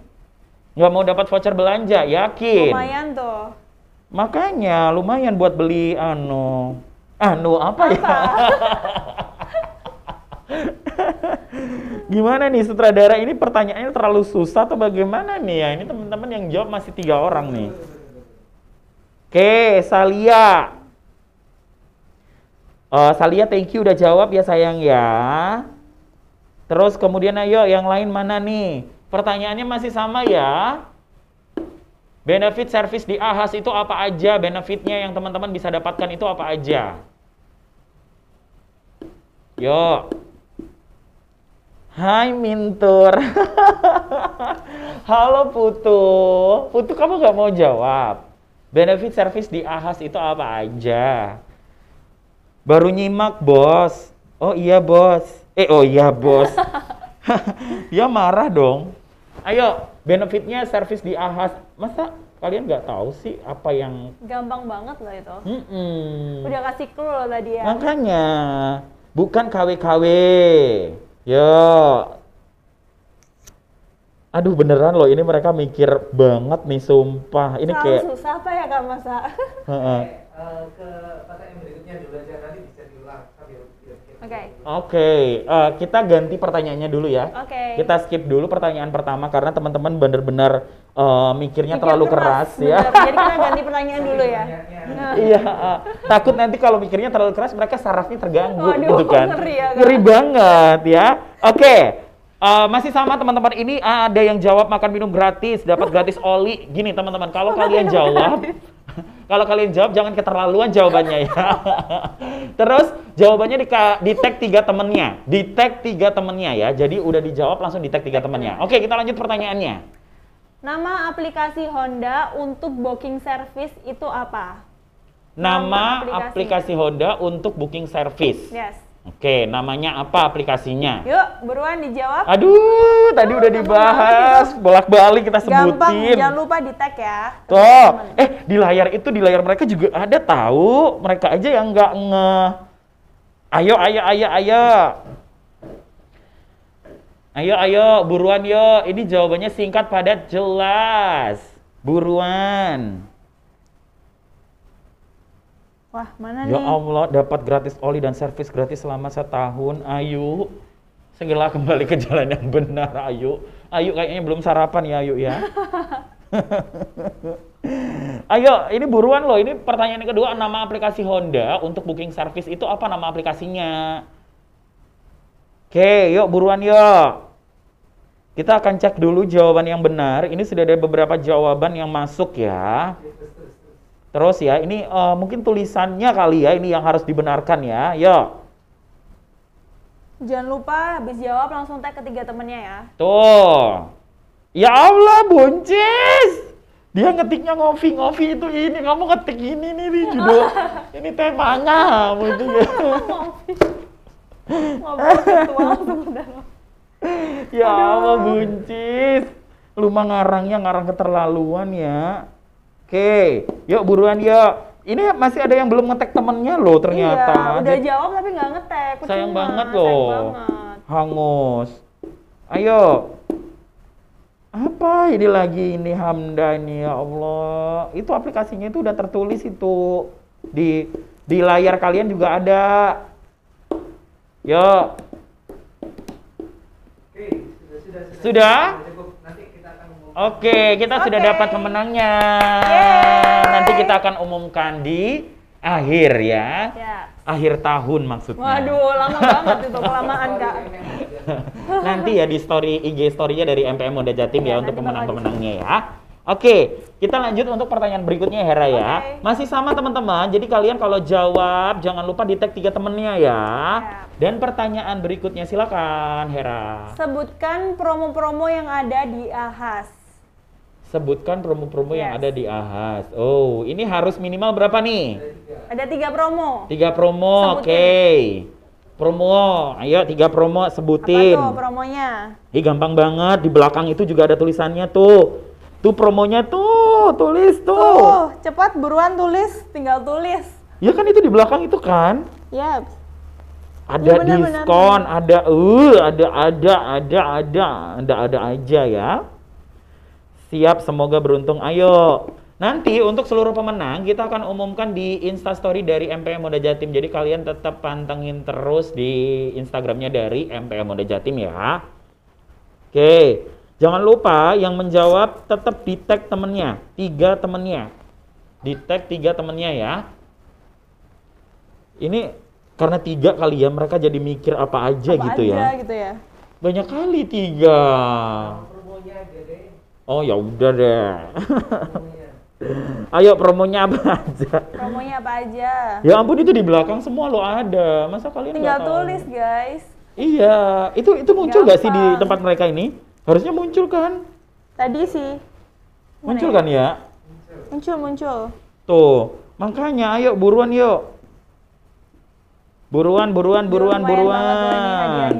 Nggak mau dapat voucher belanja, yakin? Lumayan tuh. Makanya lumayan buat beli anu. Anu apa, ya? Gimana nih sutradara ini pertanyaannya terlalu susah atau bagaimana nih ya? Ini teman-teman yang jawab masih tiga orang nih. Oke, Salia. Eh, Salia thank you udah jawab ya sayang ya. Terus kemudian ayo yang lain mana nih? Pertanyaannya masih sama ya. Benefit service di AHAS itu apa aja? Benefitnya yang teman-teman bisa dapatkan itu apa aja? Yuk. Hai Mintur. Halo Putu. Putu kamu nggak mau jawab. Benefit service di AHAS itu apa aja? Baru nyimak bos. Oh iya bos. Eh oh iya bos. Dia marah dong. Ayo, benefitnya service di AHAS. Masa kalian nggak tahu sih apa yang Gampang banget loh itu. Mm-mm. Udah kasih clue loh tadi ya. Makanya bukan KW-KW. Yo. Aduh beneran loh ini mereka mikir banget nih sumpah. Ini Terlalu kayak susah apa ya Kak Masa? Heeh. Eh, ke pertanyaan berikutnya dulu aja nanti bisa Oke. Oke, eh, kita ganti pertanyaannya dulu ya. Oke. Kita skip dulu pertanyaan pertama karena teman-teman bener-bener eh, mikirnya Mikir terlalu keras, ya. bener. Jadi kita ganti pertanyaan dulu ya. Iya, eh, takut nanti kalau mikirnya terlalu keras mereka sarafnya terganggu Waduh, gitu kan. ngeri ya, Kak. Ngeri banget ya. Oke. eh, masih sama teman-teman ini ada yang jawab makan minum gratis, dapat gratis oli. Gini teman-teman, kalau kalian jawab kalau kalian jawab jangan keterlaluan jawabannya ya. Terus jawabannya di, di tag tiga temennya, di tag tiga temennya ya. Jadi udah dijawab langsung di tag tiga temennya. Oke kita lanjut pertanyaannya. Nama aplikasi Honda untuk booking service itu apa? Nama Nama aplikasi Honda untuk booking service. Yes. Oke, namanya apa aplikasinya? Yuk, buruan dijawab. Aduh, tadi udah dibahas, bolak-balik kita Gampang, sebutin. jangan lupa di tag ya. Tuh, eh di layar itu di layar mereka juga ada tahu. Mereka aja yang nggak nge. Ayo, ayo, ayo, ayo. Ayo, ayo, buruan yo. Ini jawabannya singkat, padat, jelas. Buruan. Wah, mana Ya nih? Allah, dapat gratis oli dan servis gratis selama setahun. Ayu, segera kembali ke jalan yang benar, Ayu. Ayu kayaknya belum sarapan ya, Ayu ya. Ayo, ini buruan loh. Ini pertanyaan yang kedua, nama aplikasi Honda untuk booking service itu apa nama aplikasinya? Oke, yuk buruan yuk. Kita akan cek dulu jawaban yang benar. Ini sudah ada beberapa jawaban yang masuk ya. Terus ya, ini eh, mungkin tulisannya kali ya, ini yang harus dibenarkan ya. Yuk. Jangan lupa habis jawab langsung tag ketiga temennya ya. Tuh. Ya Allah, buncis. Dia ngetiknya ngopi-ngopi itu ini. Kamu ngetik ini nih di judul. ini temanya. kamu itu ya. Ngobrol virtual langsung udah. ya Allah, buncis. Lu mah ngarangnya ngarang keterlaluan ya. Oke, yuk buruan yuk. Ini masih ada yang belum ngetek temennya loh ternyata. Iya, udah Jadi- jawab tapi nggak ngetek. Percuma, Sayang banget sayang loh. banget. Hangus. Ayo. Apa ini lagi ini Hamda ini ya Allah. Itu aplikasinya itu udah tertulis itu di di layar kalian juga ada. Yo, Oke, sudah sudah Sudah? Cukup. Nanti kita akan ngomong. Oke kita sudah Oke. dapat pemenangnya. Yeay. Nanti kita akan umumkan di akhir ya. Ya. Akhir tahun maksudnya. Waduh, lama banget itu kelamaan kak. Nanti ya di story IG story-nya dari MPM Moda Jatim ya Iya, untuk pemenang-pemenangnya ya. Oke, kita lanjut untuk pertanyaan berikutnya Hera ya. Oke. Masih sama teman-teman. Jadi kalian kalau jawab jangan lupa di tag tiga temennya ya. Siap. Dan pertanyaan berikutnya silakan Hera. Sebutkan promo-promo yang ada di Ahas. Sebutkan promo-promo yang Yes. ada di Ahas. Oh, ini harus minimal berapa nih? Ada tiga. Promo. Tiga promo, oke. Sebutin. Promo, ayo tiga promo Apa sebutin. tuh promonya? Ih gampang banget, di belakang itu juga ada tulisannya tuh. Tuh promonya tuh, tulis tuh. Tuh, cepat buruan tulis, tinggal tulis. Ya kan itu di belakang itu kan. Ya, Ada benar, benar, diskon, benar. ada uh, ada ada ada ada ada ada aja ya. Siap, semoga beruntung. Ayo. Nanti untuk seluruh pemenang kita akan umumkan di Instastory dari MPM Moda Jatim. Jadi kalian tetap pantengin terus di Instagramnya dari MPM Moda Jatim ya. Oke, jangan lupa yang menjawab tetap di tag temennya, tiga temennya, di tag tiga temennya ya. Ini karena tiga kali ya mereka jadi mikir apa aja apa gitu aja ya. gitu ya. Banyak kali tiga. Deh. Oh ya udah deh. Promonya. Ayo promonya apa aja? Promonya apa aja? Ya ampun itu di belakang semua lo ada. Masa kalian Tinggal nggak tahu? tulis, guys. Iya, itu itu muncul gak sih di Gampang. tempat mereka ini? Harusnya muncul kan? Tadi sih. Muncul kan ya? Muncul, muncul. Tuh, makanya ayo buruan yuk. Buruan, buruan, buruan, ini buruan.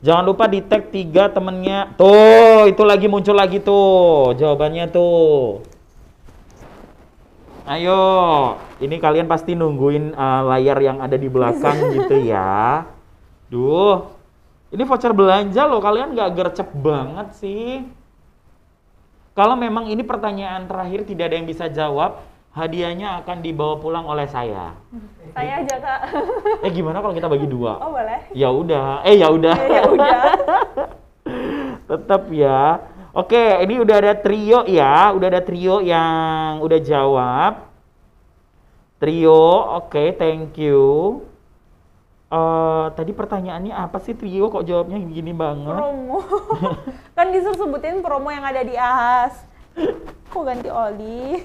Jangan lupa di tag tiga temennya. Tuh, itu lagi muncul lagi tuh. Jawabannya tuh. Ayo, ini kalian pasti nungguin uh, layar yang ada di belakang gitu ya. Duh, ini voucher belanja loh. Kalian nggak gercep banget sih. Kalau memang ini pertanyaan terakhir tidak ada yang bisa jawab, hadiahnya akan dibawa pulang oleh saya. Saya aja, Kak. Eh gimana kalau kita bagi dua? Oh, boleh. Ya udah, eh ya udah. ya udah. Tetap ya. Oke, ini udah ada trio ya, udah ada trio yang udah jawab. Trio, oke, thank you. Eh tadi pertanyaannya apa sih trio kok jawabnya gini banget? Promo. kan disuruh sebutin promo yang ada di Ahas. Kok ganti oli?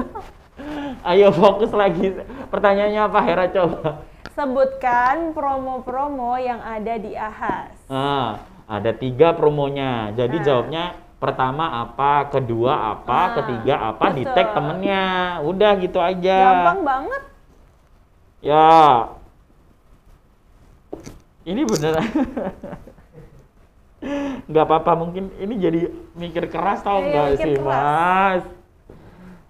Ayo fokus lagi. Pertanyaannya apa Hera coba? Sebutkan promo-promo yang ada di Ahas. Ah, ada tiga promonya. Jadi Nah. jawabnya pertama apa, kedua apa, Ah, ketiga apa, di tag temennya. Udah gitu aja. Gampang banget. Ya. Ini beneran. nggak apa-apa mungkin ini jadi mikir keras tau Iya, nggak mikir sih keras. mas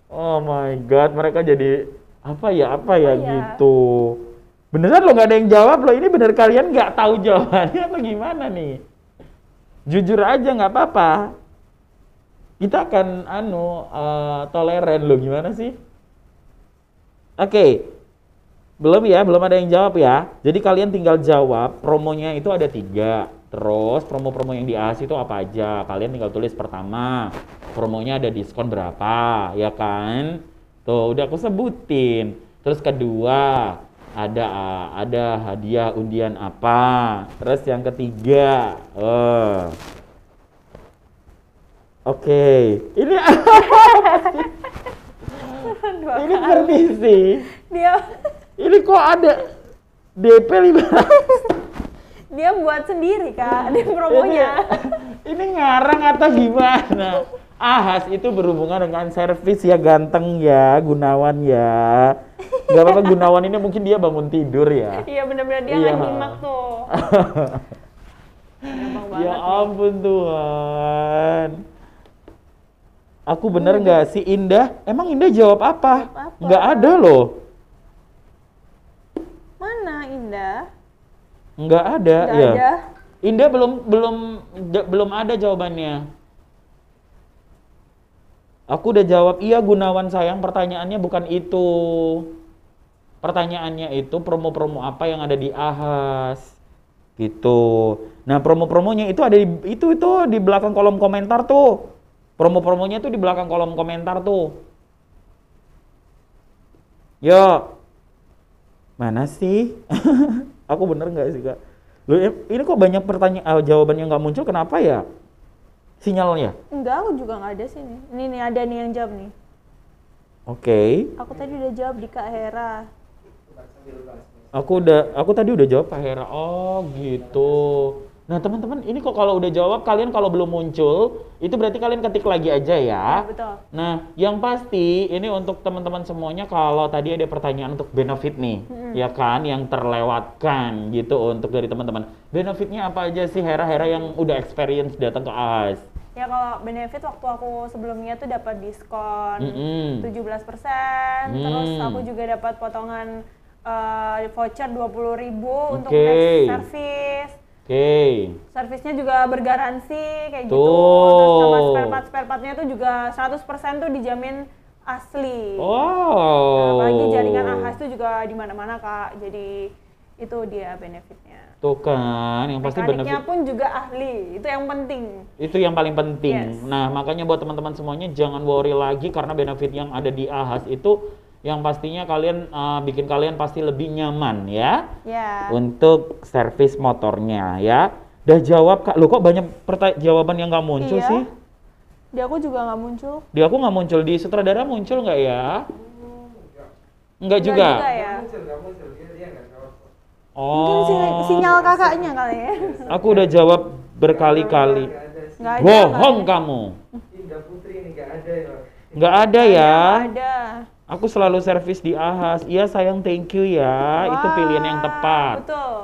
oh my god mereka jadi apa ya apa ya ya? gitu beneran lo nggak ada yang jawab lo ini bener kalian nggak tahu jawabannya apa gimana nih jujur aja nggak apa-apa kita akan anu eh, toleran lo gimana sih oke belum ya, belum ada yang jawab ya. Jadi kalian tinggal jawab promonya itu ada tiga. Terus promo-promo yang di AS itu apa aja? Kalian tinggal tulis pertama, promonya ada diskon berapa, ya kan? Tuh udah aku sebutin. Terus kedua ada ada hadiah undian apa? Terus yang ketiga, eh Oke, ini Dua ini kali. permisi. Dia Ini kok ada DP 500? Dia buat sendiri, Kak. Di promonya. Ini, ini ngarang atau gimana? Ahas itu berhubungan dengan servis ya ganteng ya, Gunawan ya. Gak apa-apa Gunawan ini mungkin dia bangun tidur ya. Iya, bener-bener dia Iya. nyimak tuh. Ya nih. ampun Tuhan. Aku bener nggak sih Indah? Emang Indah jawab apa? Jawab apa? Nggak ada loh. Mana Indah? Nggak ada. Nggak ya. ada. Indah belum belum belum ada jawabannya. Aku udah jawab, iya Gunawan sayang, pertanyaannya bukan itu. Pertanyaannya itu promo-promo apa yang ada di Ahas. Gitu. Nah, promo-promonya itu ada di itu itu di belakang kolom komentar tuh. Promo-promonya tuh di belakang kolom komentar tuh. Yo. Mana sih? Aku bener nggak sih kak? Loh, ini kok banyak pertanyaan, jawaban yang nggak muncul, kenapa ya? sinyalnya? Enggak, aku juga nggak ada sih nih. Ini nih ada nih yang jawab nih. Oke. Aku tadi udah jawab di Kak Hera. Aku udah, aku tadi udah jawab Pak Hera. Oh gitu. Nah teman-teman, ini kok kalau udah jawab kalian kalau belum muncul, itu berarti kalian ketik lagi aja ya. Ya, betul. Nah, yang pasti ini untuk teman-teman semuanya kalau tadi ada pertanyaan untuk benefit nih, ya kan, yang terlewatkan gitu untuk dari teman-teman. Benefitnya apa aja sih Hera-Hera yang udah experience datang ke AS? Ya kalau benefit waktu aku sebelumnya tuh dapat diskon Mm-mm. 17%, Hmm. terus aku juga dapat potongan eh, voucher 20.000 untuk Oke. next service. Oke. Servisnya juga bergaransi kayak gitu. Tuh. Terus sama spare part spare partnya tuh juga 100% tuh dijamin asli. Oh. Nah, apalagi jaringan AHAS itu juga di mana-mana Kak. Jadi itu dia benefitnya. Tuh kan, yang pasti Mekaniknya benefit pun juga ahli. Itu yang penting. itu yang paling penting. Yes. Nah, makanya buat teman-teman semuanya jangan worry lagi karena benefit yang ada di AHAS itu yang pastinya kalian uh, bikin kalian pasti lebih nyaman ya Ya. untuk servis motornya ya. Udah jawab Kak. Loh kok banyak perta- jawaban yang nggak muncul Iya. sih? Di aku juga nggak muncul. Di aku nggak muncul, di sutradara muncul nggak ya? Enggak Nggak juga. ya. Mungkin Oh. sinyal kakaknya kali ya. Aku udah jawab berkali-kali. Bohong ada. kamu. Indah Putri ini nggak ada ya Nggak ada ya. Nggak ada. Aku selalu servis di Ahas. Iya sayang, thank you ya. Itu pilihan yang Wah, tepat. Betul.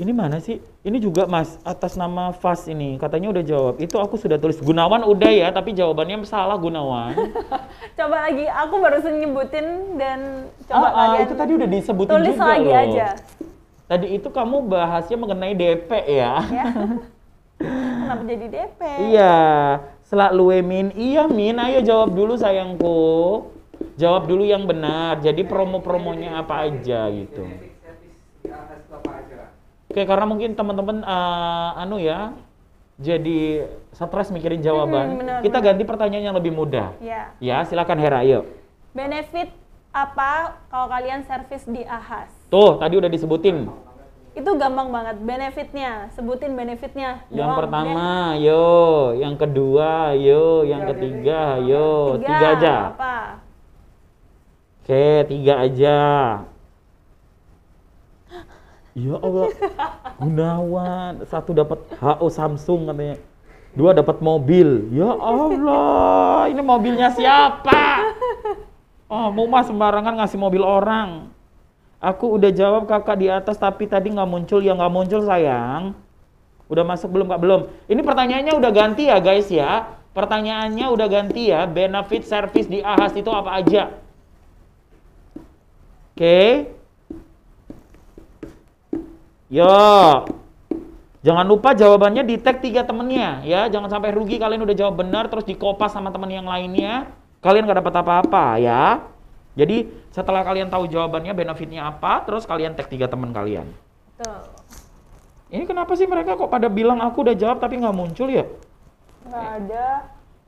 Ini mana sih? Ini juga Mas, atas nama Fas ini. Katanya udah jawab. Itu aku sudah tulis Gunawan udah ya, tapi jawabannya salah Gunawan. Coba lagi, aku baru nyebutin dan coba ah, ah, itu tadi udah disebutin tulis juga lagi loh. aja. Tadi itu kamu bahasnya mengenai DP ya. Ya. Kenapa jadi DP? Iya, selalu Min. Iya Min, ayo jawab dulu sayangku. Jawab dulu yang benar. Jadi promo-promonya apa aja gitu. Oke, karena mungkin teman-teman eh, anu ya, jadi stres mikirin jawaban. Hmm, benar, Kita benar. ganti pertanyaan yang lebih mudah. Ya. Ya, silakan Hera, yuk. Benefit apa kalau kalian servis di Ahas? Tuh, tadi udah disebutin. Itu gampang banget benefitnya. Sebutin benefitnya. Yang doang, pertama, yo. Yang kedua, yo. Yang ketiga, yo. Tiga, Tiga aja. Apa? Oke, tiga aja. Ya Allah, Gunawan satu dapat HO Samsung katanya, dua dapat mobil. Ya Allah, ini mobilnya siapa? Oh, mau mas sembarangan ngasih mobil orang. Aku udah jawab kakak di atas, tapi tadi nggak muncul. Ya nggak muncul sayang. Udah masuk belum kak? Belum. Ini pertanyaannya udah ganti ya guys ya. Pertanyaannya udah ganti ya. Benefit service di Ahas itu apa aja? Oke. Yo. Jangan lupa jawabannya di tag tiga temennya ya. Jangan sampai rugi kalian udah jawab benar terus dikopas sama temen yang lainnya. Kalian gak dapat apa-apa ya. Jadi setelah kalian tahu jawabannya benefitnya apa, terus kalian tag tiga temen kalian. Tuh. Ini kenapa sih mereka kok pada bilang aku udah jawab tapi nggak muncul ya? Nggak ada.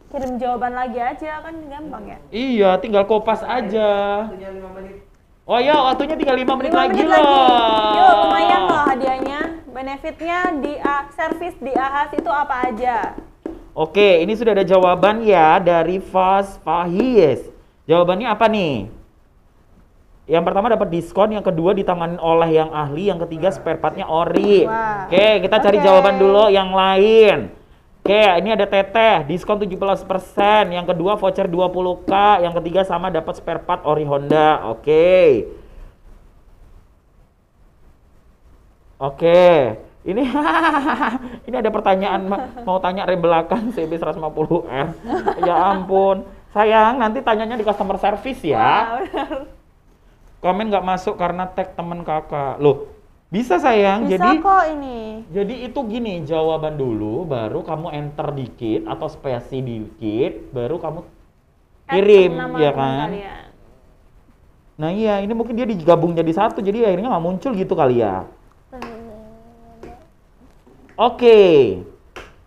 Kirim jawaban lagi aja kan gampang ya. Iya, tinggal kopas aja. waktunya 5 menit Oh ya, waktunya tinggal 5 menit Lima lagi menit loh. lagi. Yuk, lumayan loh hadiahnya. Benefitnya di A- servis di Ahas itu apa aja? Oke, ini sudah ada jawaban ya dari Fas Fahis. Jawabannya apa nih? Yang pertama dapat diskon, yang kedua ditanganin oleh yang ahli, yang ketiga spare partnya ori. Wah. Oke, kita cari Oke. jawaban dulu yang lain. Oke, ini ada teteh, diskon 17%, yang kedua voucher 20k, yang ketiga sama dapat spare part ori Honda. Oke. Oke, ini ini ada pertanyaan Ma- mau tanya rem belakang CB 150R. Ya ampun, sayang nanti tanyanya di customer service ya. Komen nggak masuk karena tag temen kakak. Loh, bisa sayang. Bisa jadi kok ini. jadi itu gini, jawaban dulu, baru kamu enter dikit atau spesi dikit, baru kamu kirim, nama ya teman kan? kalian. Nah iya, ini mungkin dia digabung jadi satu, jadi akhirnya nggak muncul gitu kali ya. Oke.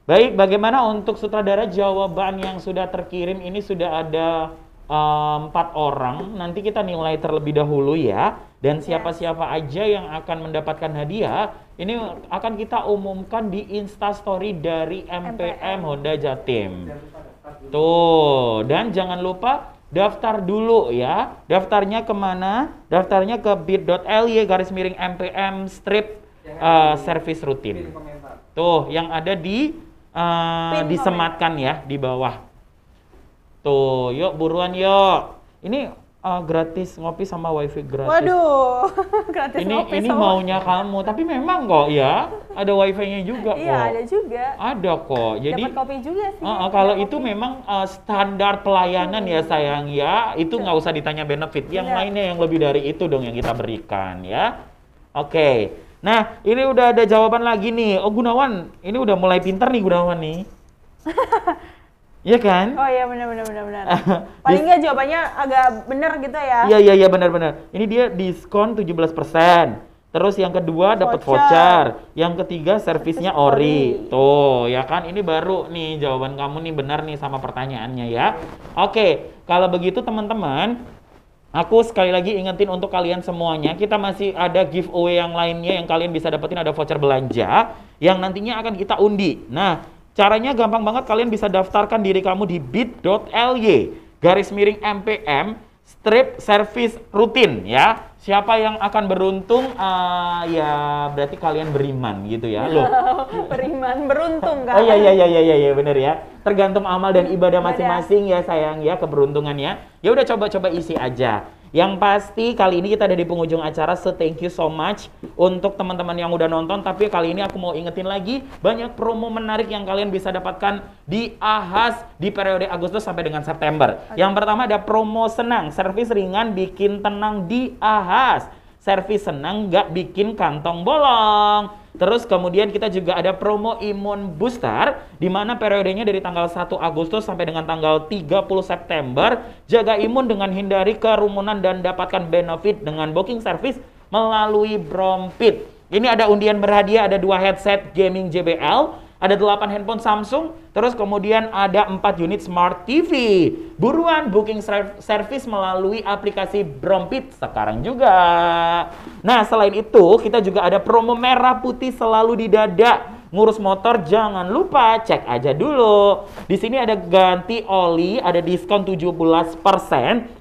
Baik, bagaimana untuk sutradara jawaban yang sudah terkirim ini sudah ada em, empat orang. Nanti kita nilai terlebih dahulu ya. Dan siapa-siapa aja yang akan mendapatkan hadiah, ini akan kita umumkan di Instastory dari MPM Honda Jatim. Tuh, dan jangan lupa daftar dulu ya. Daftarnya ke mana? Daftarnya ke bit.ly garis miring MPM strip uh, service rutin. Tuh, yang ada di uh, Pin disematkan ya di bawah. Tuh, yuk buruan yuk. Ini uh, gratis ngopi sama wifi gratis. Waduh, gratis ini ngopi ini sama- maunya kamu, tapi memang kok ya ada wifi-nya juga Iya, kok. ada juga. Ada kok. Jadi Dapat kopi juga sih. Uh, uh, kalau itu kopi. memang uh, standar pelayanan ya sayang ya, itu nggak usah ditanya benefit. Yang Iya. lainnya yang lebih dari itu dong yang kita berikan ya. Oke. Nah ini udah ada jawaban lagi nih. Oh Gunawan, ini udah mulai pintar nih Gunawan nih. Iya kan? Oh iya benar benar benar benar. Paling nggak jawabannya agak bener gitu ya. Iya iya iya benar-benar. Ini dia diskon 17%. Terus yang kedua dapat Voucher. Yang ketiga servisnya Servis ori. ori. Tuh, ya kan ini baru nih jawaban kamu nih benar nih sama pertanyaannya ya. Oke, kalau begitu teman-teman, aku sekali lagi ingetin untuk kalian semuanya, kita masih ada giveaway yang lainnya yang kalian bisa dapetin ada voucher belanja yang nantinya akan kita undi. Nah, caranya gampang banget kalian bisa daftarkan diri kamu di bit.ly garis miring MPM strip service rutin ya. Siapa yang akan beruntung ah, ya berarti kalian beriman gitu ya. Loh. Beriman beruntung kan. Oh iya iya iya iya iya iya bener ya. Tergantung amal dan ibadah Ibadah. masing-masing ya sayang ya keberuntungannya. Ya udah coba-coba isi aja. Yang pasti kali ini kita ada di penghujung acara, so thank you so much untuk teman-teman yang udah nonton. Tapi kali ini aku mau ingetin lagi banyak promo menarik yang kalian bisa dapatkan di Ahas di periode Agustus sampai dengan September. Yang pertama ada promo senang, servis ringan bikin tenang di Ahas. Servis senang nggak bikin kantong bolong. Terus kemudian kita juga ada promo imun booster di mana periodenya dari tanggal 1 Agustus sampai dengan tanggal 30 September. Jaga imun dengan hindari kerumunan dan dapatkan benefit dengan booking service melalui Brompit. Ini ada undian berhadiah, ada dua headset gaming JBL, ada 8 handphone Samsung, terus kemudian ada 4 unit Smart TV. Buruan booking ser- service melalui aplikasi Brompit sekarang juga. Nah, selain itu, kita juga ada promo merah putih selalu di dada. Ngurus motor jangan lupa cek aja dulu. Di sini ada ganti oli, ada diskon 17%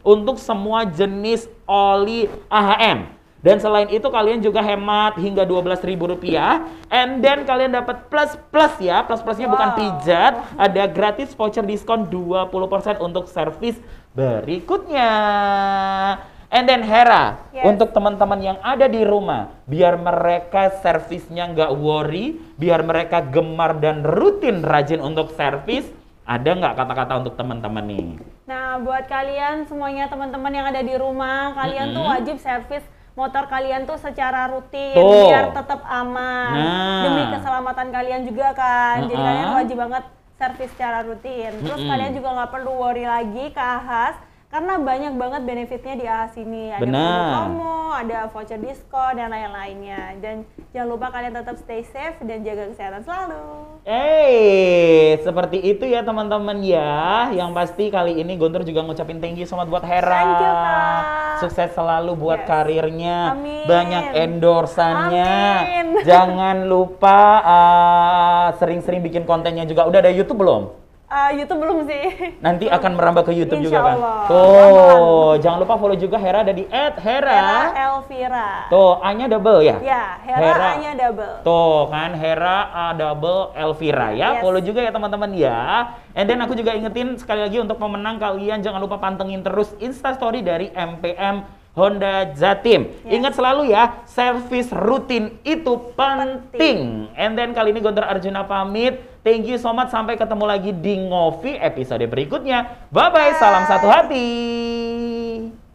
untuk semua jenis oli AHM. Dan selain itu kalian juga hemat hingga Rp12.000 and then kalian dapat plus plus ya. Plus plusnya bukan Wow. pijat, ada gratis voucher diskon 20% untuk servis berikutnya. And then Hera, Yes. untuk teman-teman yang ada di rumah, biar mereka servisnya nggak worry, biar mereka gemar dan rutin rajin untuk servis, ada nggak kata-kata untuk teman-teman nih? Nah, buat kalian semuanya teman-teman yang ada di rumah, kalian tuh Mm-mm. wajib servis motor kalian tuh secara rutin Tuh. biar tetap aman Nah. demi keselamatan kalian juga kan. Jadi Uh-uh. kalian wajib banget servis secara rutin. Terus Mm-mm. kalian juga nggak perlu worry lagi ke Ahas karena banyak banget benefitnya di Ahas ini. Ada Benar. promo, ada voucher diskon dan lain-lainnya. Dan jangan lupa kalian tetap stay safe dan jaga kesehatan selalu. Eh, seperti itu ya teman-teman ya. Yang pasti kali ini Guntur juga ngucapin thank you so much buat Hera. Thank you, Kak. Sukses selalu buat Yes. karirnya. Amin. Banyak endorsannya. Amin. Jangan lupa uh, sering-sering bikin kontennya juga. Udah ada YouTube belum? Ah, YouTube belum sih. Nanti akan merambah ke YouTube Insya juga kan. Allah. Tuh, jangan lupa follow juga Hera ada di Hera @hera. Elvira. Tuh, A-nya double ya? Ya, Hera, A-nya double. Tuh kan Hera A double Elvira ya. Yes. Follow juga ya teman-teman ya. And then aku juga ingetin sekali lagi untuk pemenang kalian jangan lupa pantengin terus Insta story dari MPM Honda Jatim. Yes. Ingat selalu ya, servis rutin itu penting. And then kali ini Gontor Arjuna pamit. Thank you so much. Sampai ketemu lagi di Ngopi episode berikutnya. Bye-bye. Salam satu hati.